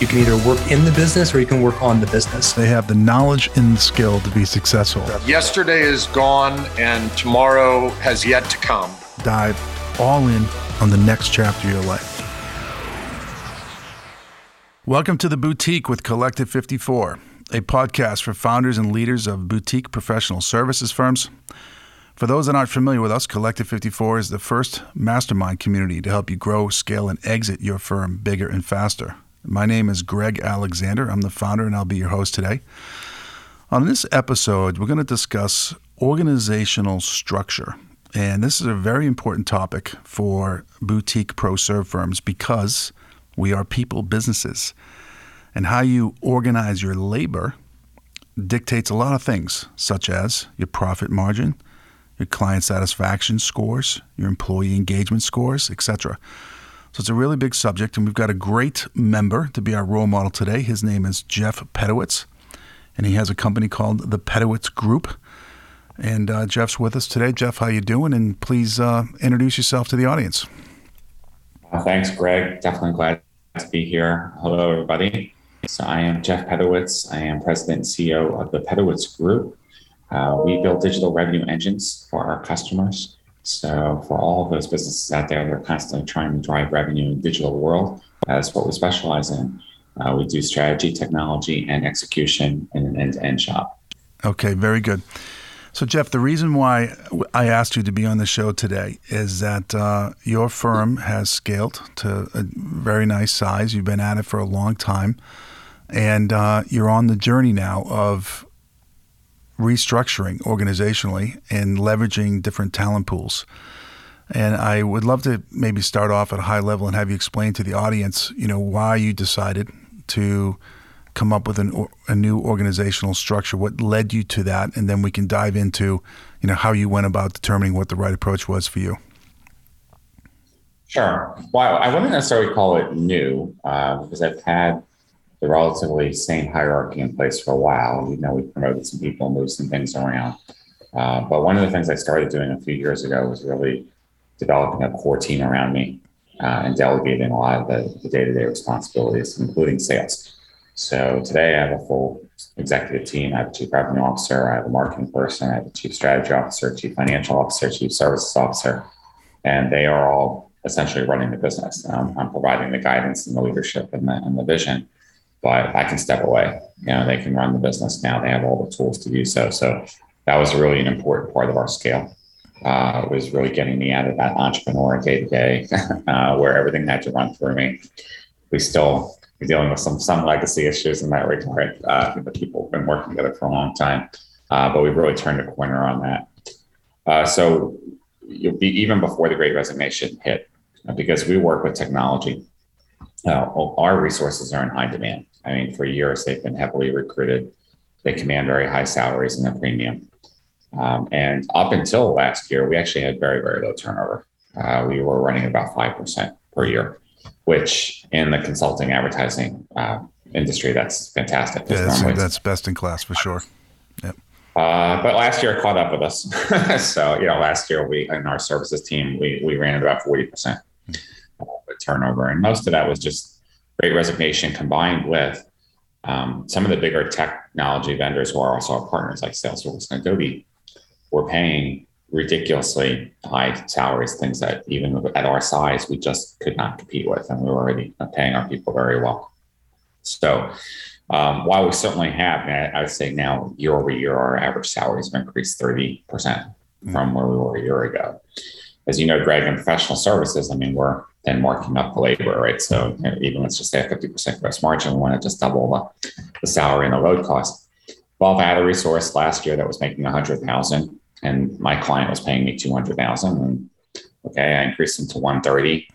You can either work in the business or you can work on the business. They have the knowledge and the skill to be successful. Yesterday is gone and tomorrow has yet to come. Dive all in on the next chapter of your life. Welcome to the Boutique with Collective 54, a podcast for founders and leaders of boutique professional services firms. For those that aren't familiar with us, Collective 54 is the first mastermind community to help you grow, scale, and exit your firm bigger and faster. My name is Greg Alexander. I'm the founder, and I'll be your host today. On this episode, we're going to discuss organizational structure. And this is a very important topic for boutique pro serve firms because we are people businesses. And how you organize your labor dictates a lot of things, such as your profit margin, your client satisfaction scores, your employee engagement scores, etc. So it's a really big subject, and we've got a great member to be our role model today. His name is Jeff Pedowitz, and he has a company called the Pedowitz Group. And uh, Jeff's with us today. Jeff, how you doing? And please uh, introduce yourself to the audience. Thanks, Greg. Definitely glad to be here. Hello, everybody. So I am Jeff Pedowitz. I am president and CEO of the Pedowitz Group. Uh, we build digital revenue engines for our customers. So for all of those businesses out there that are constantly trying to drive revenue in the digital world, that's what we specialize in. Uh, we do strategy, technology, and execution in an end-to-end shop. Okay, very good. So, Jeff, the reason why I asked you to be on the show today is that uh, your firm has scaled to a very nice size. You've been at it for a long time, and uh, you're on the journey now of restructuring organizationally and leveraging different talent pools. And I would love to maybe start off at a high level and have you explain to the audience, you know, why you decided to come up with an, a new organizational structure, what led you to that, and then we can dive into, you know, how you went about determining what the right approach was for you. Sure. Well, I wouldn't necessarily call it new uh, because I've had the relatively same hierarchy in place for a while. You know, we promoted some people, moved some things around. Uh, but one of the things I started doing a few years ago was really developing a core team around me uh, and delegating a lot of the, day-to-day responsibilities, including sales. So today I have a full executive team. I have a chief revenue officer, I have a marketing person, I have a chief strategy officer, chief financial officer, chief services officer, and they are all essentially running the business. Um, I'm providing the guidance and the leadership and the, and the vision but I can step away. You know, they can run the business now. They have all the tools to do so. So that was really an important part of our scale. Uh, was really getting me out of that entrepreneur day to day, where everything had to run through me. We still are dealing with some some legacy issues in that regard. Uh, the people have been working together for a long time, uh, but we've really turned a corner on that. Uh, so be even before the Great Resignation hit, because we work with technology. Uh, our resources are in high demand. I mean, for years they've been heavily recruited. They command very high salaries and a premium. Um, and up until last year, we actually had very, very low turnover. Uh, we were running about 5% per year, which in the consulting advertising uh, industry, that's fantastic. Yeah, that's, that's, best in class for sure. Yep. Uh, but last year caught up with us. so, you know, last year we, in our services team, we, we ran at about 40% turnover. And most of that was just great resignation combined with um, some of the bigger technology vendors who are also our partners like Salesforce and Adobe were paying ridiculously high salaries, things that even at our size we just could not compete with, and we were already paying our people very well. So um, while we certainly have, I would say now year over year, our average salaries have increased 30% mm-hmm. from where we were a year ago. As you know, Greg, in professional services, I mean, we're then marking up the labor, right? So you know, even let's just say a 50% gross margin, we want to just double the, the salary and the load cost. Well, if I had a resource last year that was making 100,000 and my client was paying me 200,000 and okay, I increased them to 130,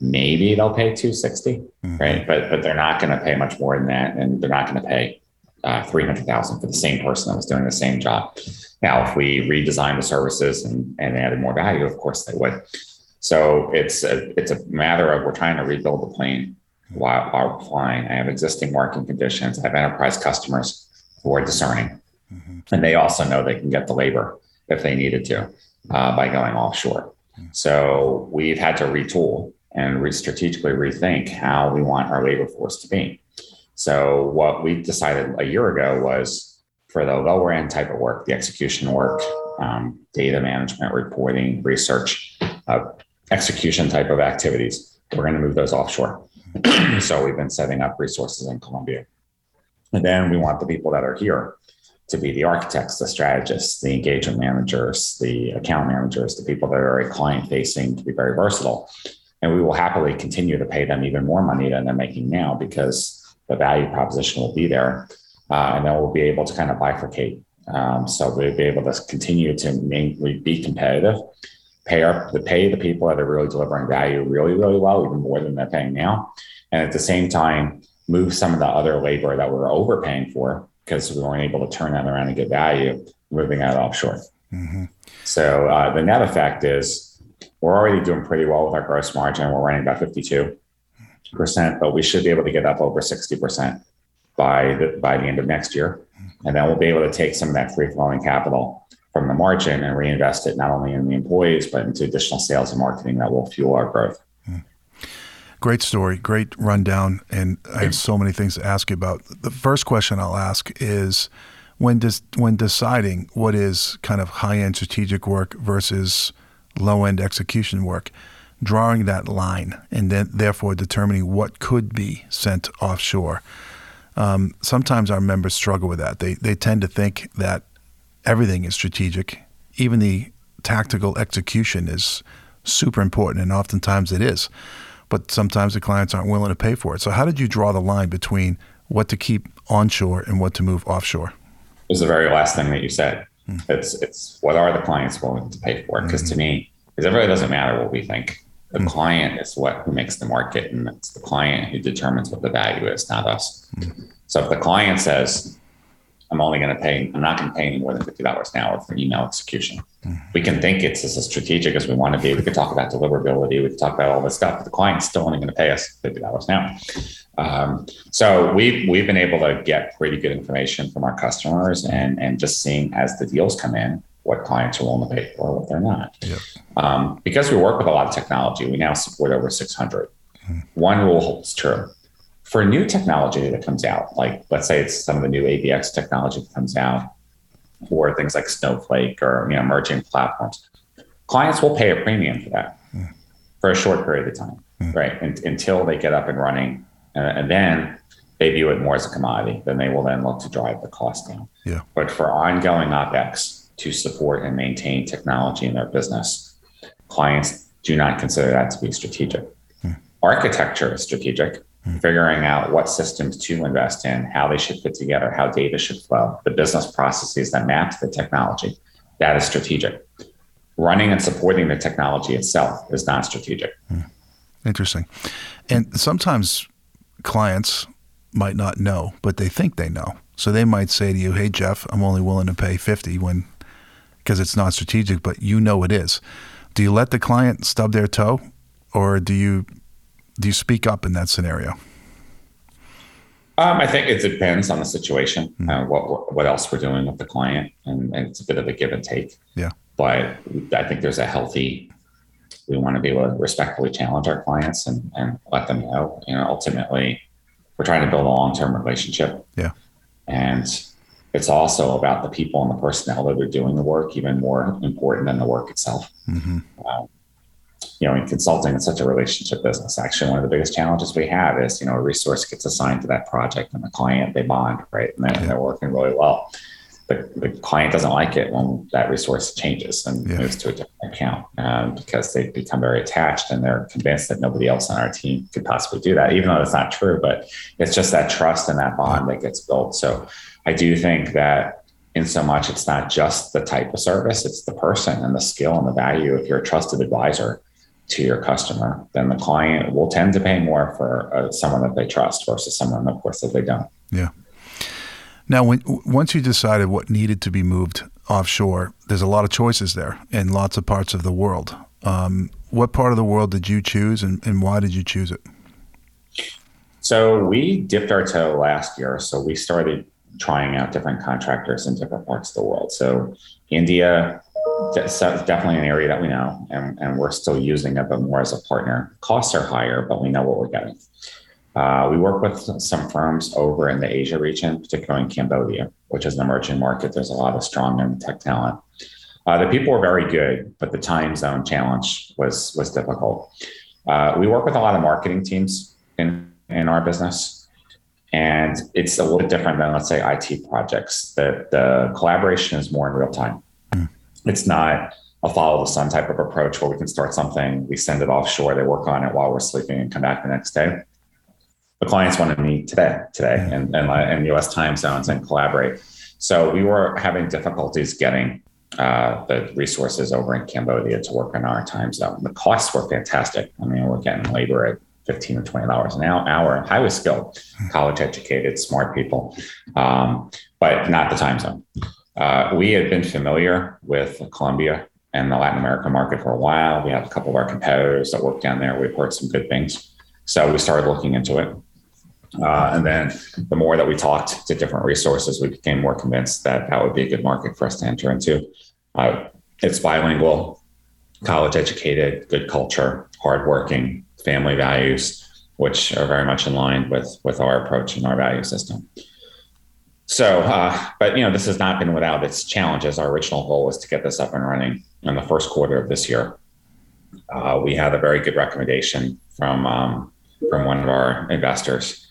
maybe they'll pay 260, mm-hmm. right? But, but they're not going to pay much more than that. And they're not going to pay uh, 300,000 for the same person that was doing the same job. Now, if we redesign the services and, and added more value, of course they would. So it's a, it's a matter of we're trying to rebuild the plane while, while flying. I have existing working conditions. I have enterprise customers who are discerning, mm-hmm. and they also know they can get the labor if they needed to uh, by going offshore. Mm-hmm. So we've had to retool and re- strategically rethink how we want our labor force to be. So, what we decided a year ago was for the lower end type of work, the execution work, um, data management, reporting, research, uh, execution type of activities, we're going to move those offshore. so, we've been setting up resources in Colombia. And then we want the people that are here to be the architects, the strategists, the engagement managers, the account managers, the people that are very client facing to be very versatile. And we will happily continue to pay them even more money than they're making now because the value proposition will be there. Uh, and then we'll be able to kind of bifurcate. Um, so we'll be able to continue to be competitive, pay our, the pay the people that are really delivering value really, really well, even more than they're paying now. And at the same time, move some of the other labor that we're overpaying for because we weren't able to turn that around and get value, moving out offshore. Mm-hmm. So uh, the net effect is we're already doing pretty well with our gross margin. We're running about 52%, but we should be able to get up over 60% by the, by the end of next year. And then we'll be able to take some of that free flowing capital from the margin and reinvest it not only in the employees, but into additional sales and marketing that will fuel our growth. Great story, great rundown, and I have so many things to ask you about. The first question I'll ask is when des- when deciding what is kind of high end strategic work versus low end execution work, drawing that line and then therefore determining what could be sent offshore. Um, sometimes our members struggle with that. They they tend to think that everything is strategic, even the tactical execution is super important, and oftentimes it is but sometimes the clients aren't willing to pay for it. So, how did you draw the line between what to keep onshore and what to move offshore? It was the very last thing that you said. Mm. It's it's what are the clients willing to pay for? Because mm-hmm. to me, because it really doesn't matter what we think. The mm. client is what who makes the market, and it's the client who determines what the value is, not us. Mm. So if the client says, I'm only going to pay, I'm not going to pay any more than $50 an hour for email execution. Mm-hmm. We can think it's as strategic as we want to be. We could talk about deliverability. We could talk about all this stuff, but the client's still only going to pay us $50 an hour. Um, so we've, we've been able to get pretty good information from our customers and, and just seeing as the deals come in, what clients are willing to pay for, what they're not. Yep. Um, because we work with a lot of technology, we now support over 600. Mm-hmm. One rule holds true for a new technology that comes out, like let's say it's some of the new AVX technology that comes out, or things like Snowflake or you know emerging platforms, clients will pay a premium for that for a short period of time, right? And, until they get up and running, uh, and then they view it more as a commodity. Then they will then look to drive the cost down. Yeah. But for ongoing OpEx to support and maintain technology in their business, clients do not consider that to be strategic. Mm. Architecture is strategic Figuring out what systems to invest in, how they should fit together, how data should flow, the business processes that map to the technology. That is strategic. Running and supporting the technology itself is not strategic. Hmm. Interesting. And sometimes clients might not know, but they think they know. So they might say to you, "Hey Jeff, I'm only willing to pay 50 when because it's not strategic, but you know it is." Do you let the client stub their toe or do you do you speak up in that scenario? Um, I think it depends on the situation, mm-hmm. uh, what what else we're doing with the client, and, and, it's a bit of a give and take. Yeah. But I think there's a healthy. We want to be able to respectfully challenge our clients and, and let them know. You know, ultimately, we're trying to build a long term relationship. Yeah. And it's also about the people and the personnel that are doing the work, even more important than the work itself. Mm-hmm. Um, you know, in consulting, it's such a relationship business. Actually, one of the biggest challenges we have is, you know, a resource gets assigned to that project and the client, they bond, right? And they're, they're working really well. But the client doesn't like it when that resource changes and yeah. moves to a different account um, because they become very attached and they're convinced that nobody else on our team could possibly do that, even though it's not true. But it's just that trust and that bond that gets built. So I do think that in so much it's not just the type of service, it's the person and the skill and the value. If you're a trusted advisor, to your customer, then the client will tend to pay more for uh, someone that they trust versus someone, of course, that they don't. Yeah. Now, when once you decided what needed to be moved offshore, there's a lot of choices there in lots of parts of the world. Um, what part of the world did you choose, and, and why did you choose it? So we dipped our toe last year. So we started trying out different contractors in different parts of the world. So India, definitely an area that we know, and, and we're still using it, but more as a partner. Costs are higher, but we know what we're getting. Uh, we work with some firms over in the Asia region, particularly in Cambodia, which is an emerging market. There's a lot of strong and tech talent. Uh, the people were very good, but the time zone challenge was was difficult. Uh, we work with a lot of marketing teams in in our business, and it's a little different than let's say IT projects. The the collaboration is more in real time. It's not a follow the sun type of approach where we can start something, we send it offshore, they work on it while we're sleeping, and come back the next day the clients want to meet today, today, and and, in U.S. time zones and collaborate. So we were having difficulties getting uh, the resources over in Cambodia to work on our time zone. The costs were fantastic. I mean, we're getting labor at fifteen or twenty dollars an hour, highly skilled, college educated, smart people, um, but not the time zone. Uh, we had been familiar with Colombia and the Latin American market for a while. We have a couple of our competitors that work down there. We've heard some good things. So we started looking into it. Uh, and then the more that we talked to different resources, we became more convinced that that would be a good market for us to enter into. Uh, it's bilingual, college educated, good culture, hardworking, family values, which are very much in line with with our approach and our value system. So, uh, but you know, this has not been without its challenges. Our original goal was to get this up and running in the first quarter of this year. Uh, we had a very good recommendation from um, from one of our investors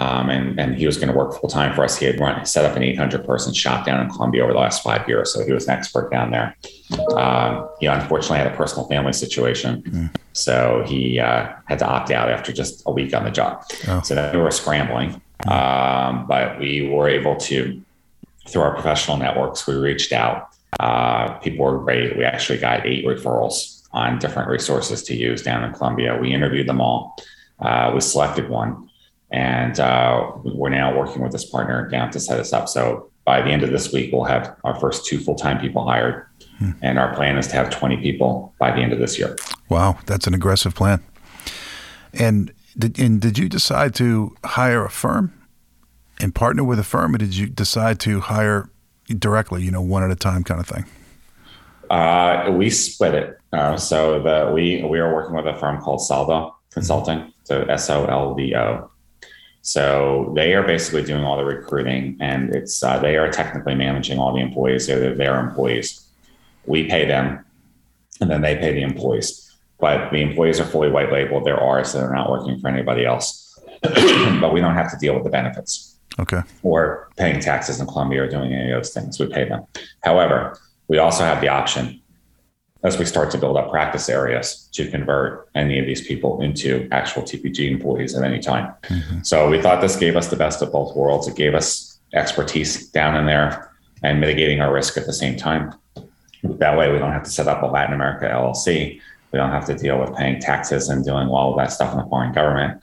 um, and, and he was going to work full time for us. He had run set up an 800 person shop down in Colombia over the last five years, so he was an expert down there. Um, he unfortunately had a personal family situation, mm. so he uh, had to opt out after just a week on the job. Oh. So then we were scrambling, um, but we were able to, through our professional networks, we reached out. Uh, people were great. We actually got eight referrals on different resources to use down in Colombia. We interviewed them all. Uh, we selected one and uh, we're now working with this partner down to set us up. So by the end of this week, we'll have our first two full time people hired. Hmm. And our plan is to have 20 people by the end of this year. Wow, that's an aggressive plan. And did, and did you decide to hire a firm and partner with a firm, or did you decide to hire directly, you know, one at a time kind of thing? Uh, we split it. Uh, so the, we we are working with a firm called Solvo Consulting, so S O L V O, so they are basically doing all the recruiting, and it's uh, they are technically managing all the employees. They're their employees. We pay them, and then they pay the employees. But the employees are fully white labeled. They're ours, so they're not working for anybody else. but we don't have to deal with the benefits. Okay. Or paying taxes in Colombia or doing any of those things. We pay them. However, we also have the option as we start to build up practice areas to convert any of these people into actual TPG employees at any time. Mm-hmm. So we thought this gave us the best of both worlds. It gave us expertise down in there and mitigating our risk at the same time. That way, we don't have to set up a Latin America LLC. We don't have to deal with paying taxes and doing all of that stuff in the foreign government,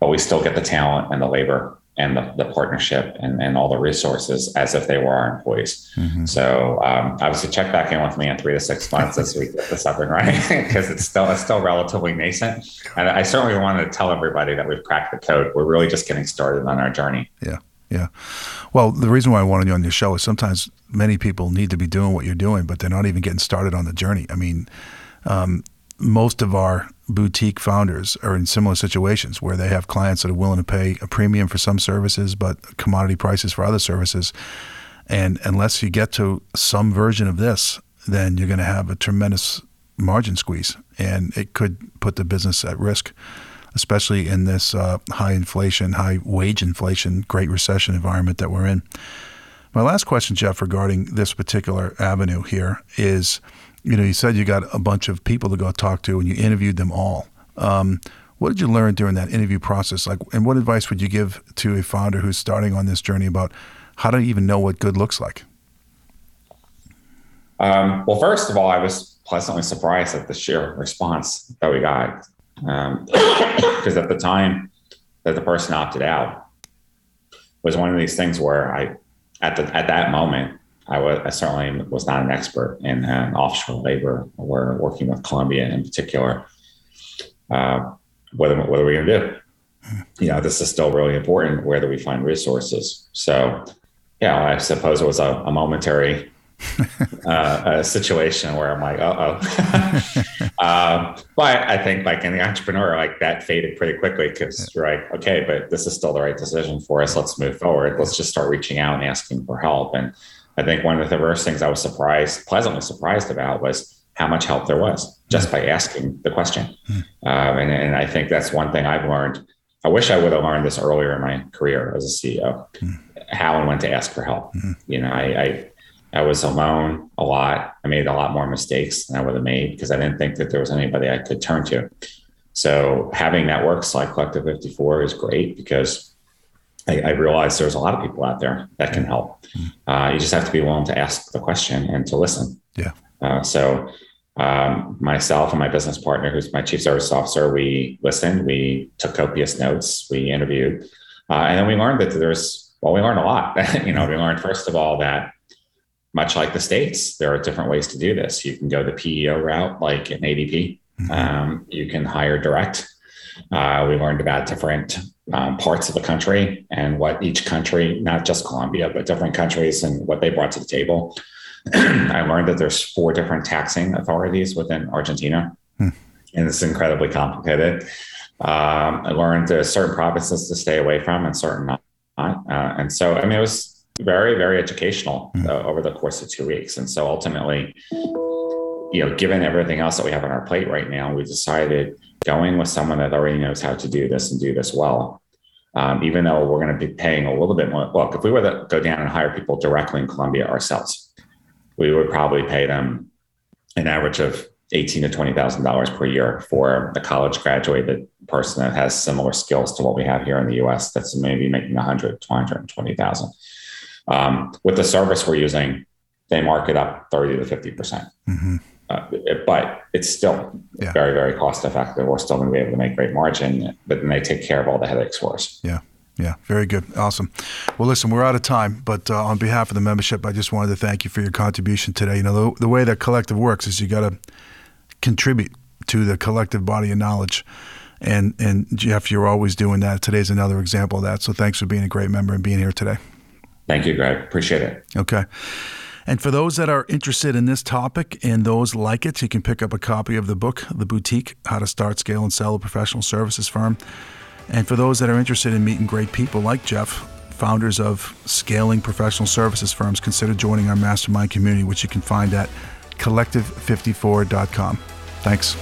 but we still get the talent and the labor and the, the partnership and, and all the resources as if they were our employees. Mm-hmm. So um, obviously check back in with me in three to six months as we get this up and running because it's still it's still relatively nascent. And I certainly wanted to tell everybody that we've cracked the code. We're really just getting started on our journey. Yeah. Yeah. Well, the reason why I wanted you on your show is sometimes many people need to be doing what you're doing, but they're not even getting started on the journey. I mean, um, most of our boutique founders are in similar situations where they have clients that are willing to pay a premium for some services but commodity prices for other services. And unless you get to some version of this, then you're going to have a tremendous margin squeeze, and it could put the business at risk, especially in this uh, high inflation, high wage inflation, great recession environment that we're in. My last question, Jeff, regarding this particular avenue here is you know, you said you got a bunch of people to go talk to, and you interviewed them all. Um, what did you learn during that interview process? Like, and what advice would you give to a founder who's starting on this journey about how to even know what good looks like? Um, well, first of all, I was pleasantly surprised at the sheer response that we got, because um, at the time that the person opted out was one of these things where I, at the at that moment, I was I certainly was not an expert in uh, offshore labor or working with Colombia in particular. Uh, what, what are we going to do? You know, this is still really important. Where do we find resources? So, yeah, I suppose it was a, a momentary uh, a situation where I'm like, uh oh. um, but I think, like in the entrepreneur, like that faded pretty quickly because you're like, okay, but this is still the right decision for us. Let's move forward. Let's just start reaching out and asking for help. And I think one of the first things I was surprised, pleasantly surprised about was how much help there was just by asking the question. Hmm. Um, and, and, I think that's one thing I've learned. I wish I would have learned this earlier in my career as a CEO, hmm. how and when to ask for help. Hmm. You know, I, I, I was alone a lot. I made a lot more mistakes than I would have made because I didn't think that there was anybody I could turn to. So having networks like Collective 54 is great because I, I realized there's a lot of people out there that can help. Uh, you just have to be willing to ask the question and to listen. Yeah. Uh, so um, myself and my business partner, who's my chief service officer, we listened, we took copious notes, we interviewed, uh, and then we learned that there's, well, we learned a lot. you know, we learned, first of all, that much like the States, there are different ways to do this. You can go the PEO route, like in ADP, mm-hmm. um, you can hire direct. Uh, we learned about different um, parts of the country and what each country, not just Colombia, but different countries and what they brought to the table. I learned that there's four different taxing authorities within Argentina, hmm. and it's incredibly complicated. Um, I learned there's certain provinces to stay away from and certain not. Uh, and so, I mean, it was very, very educational hmm. uh, over the course of two weeks. And so ultimately, you know, given everything else that we have on our plate right now, we decided going with someone that already knows how to do this and do this well. Um, even though we're going to be paying a little bit more. Look, if we were to go down and hire people directly in Colombia ourselves, we would probably pay them an average of eighteen to twenty thousand dollars per year for a college graduated person that has similar skills to what we have here in the U.S. That's maybe making 100, 220,000. Um, with the service we're using, they mark it up thirty to fifty percent. Mm-hmm. Uh, but it's still yeah. very, very cost effective. We're still going to be able to make great margin, but then they take care of all the headaches for us. Yeah. Yeah, very good. Awesome. Well, listen, we're out of time, but uh, on behalf of the membership, I just wanted to thank you for your contribution today. You know, the, the way that collective works is you got to contribute to the collective body of knowledge. And, and Jeff, you're always doing that. Today's another example of that. So thanks for being a great member and being here today. Thank you, Greg. Appreciate it. Okay. And for those that are interested in this topic and those like it, you can pick up a copy of the book, The Boutique How to Start, Scale, and Sell a Professional Services Firm. And for those that are interested in meeting great people like Jeff, founders of scaling professional services firms, consider joining our mastermind community, which you can find at collective54.com. Thanks.